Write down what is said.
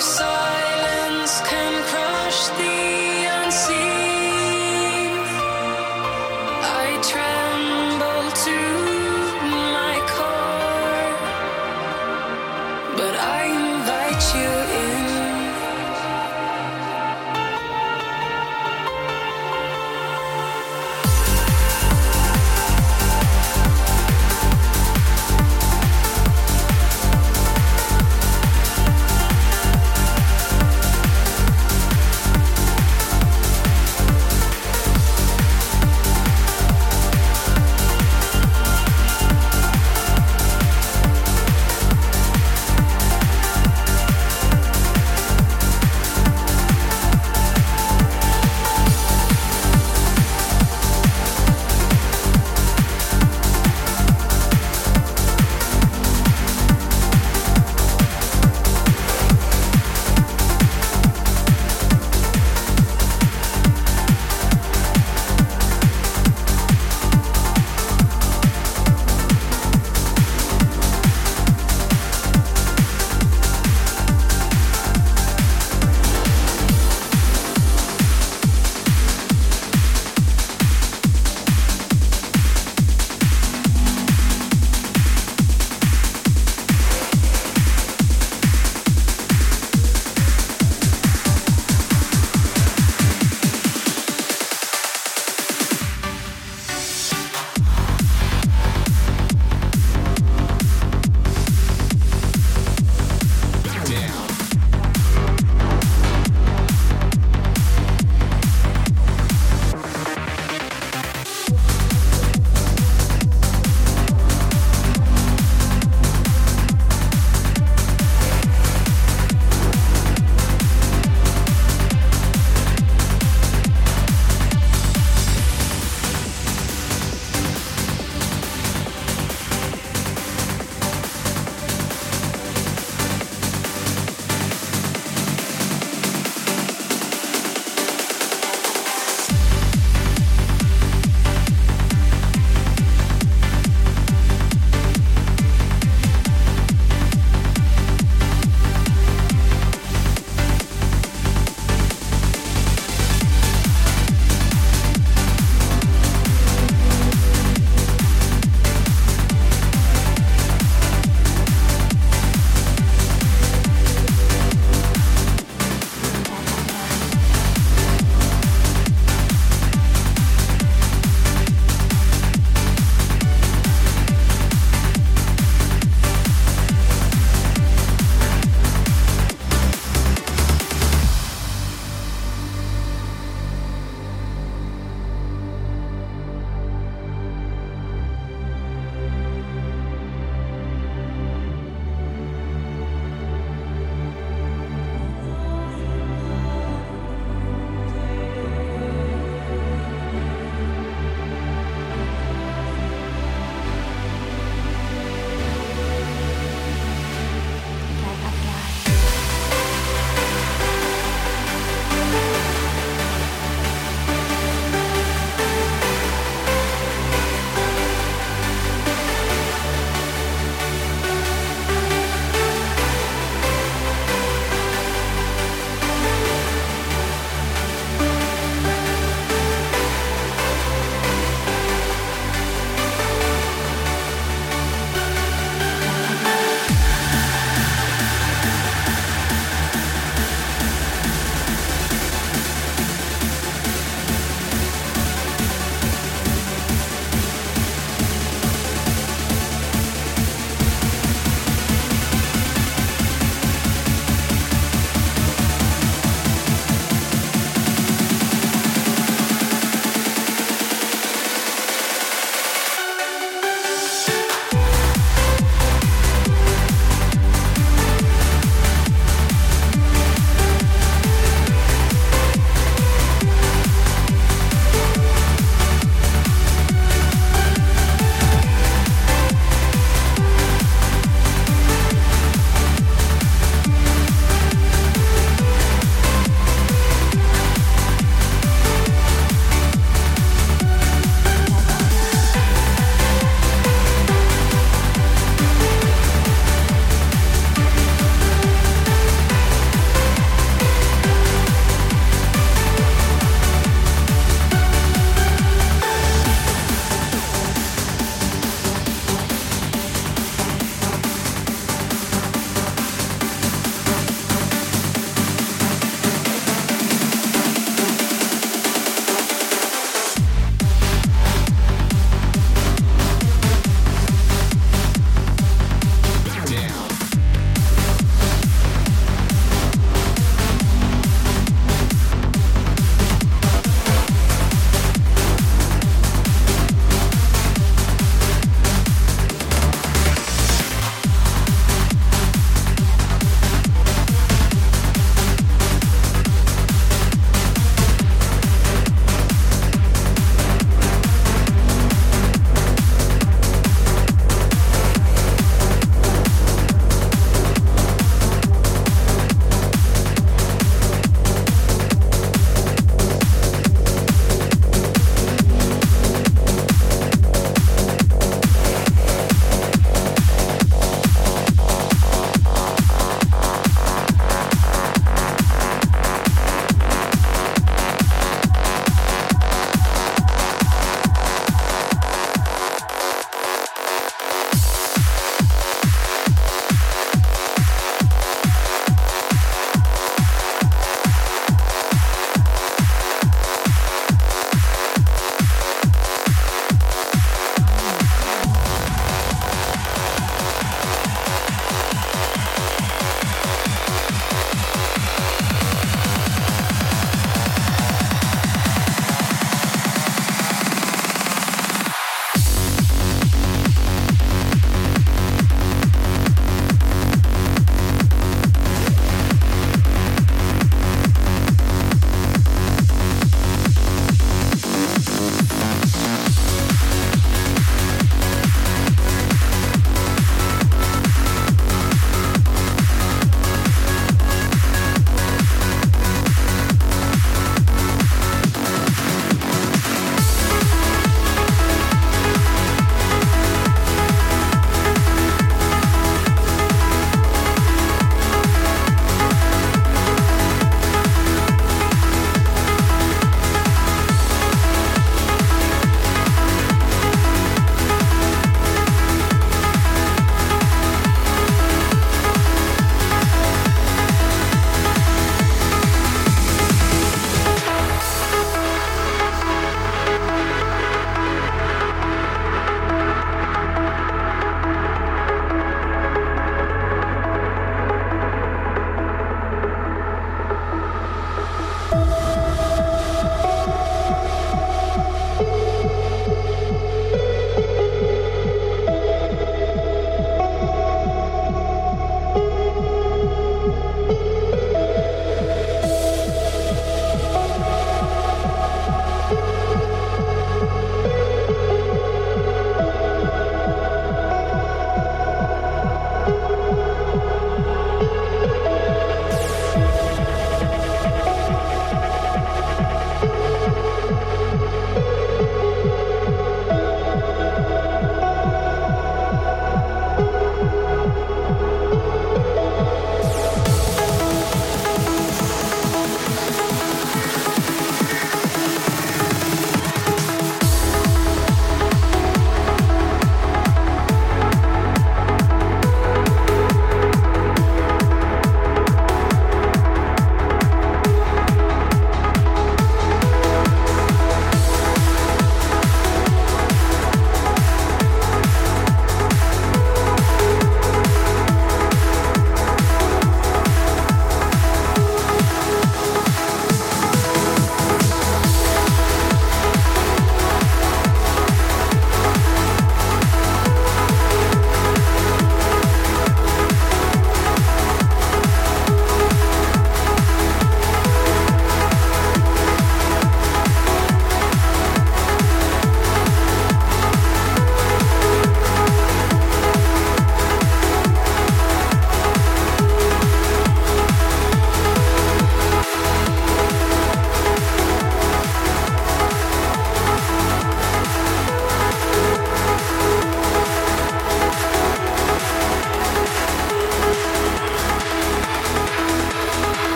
silence can crush the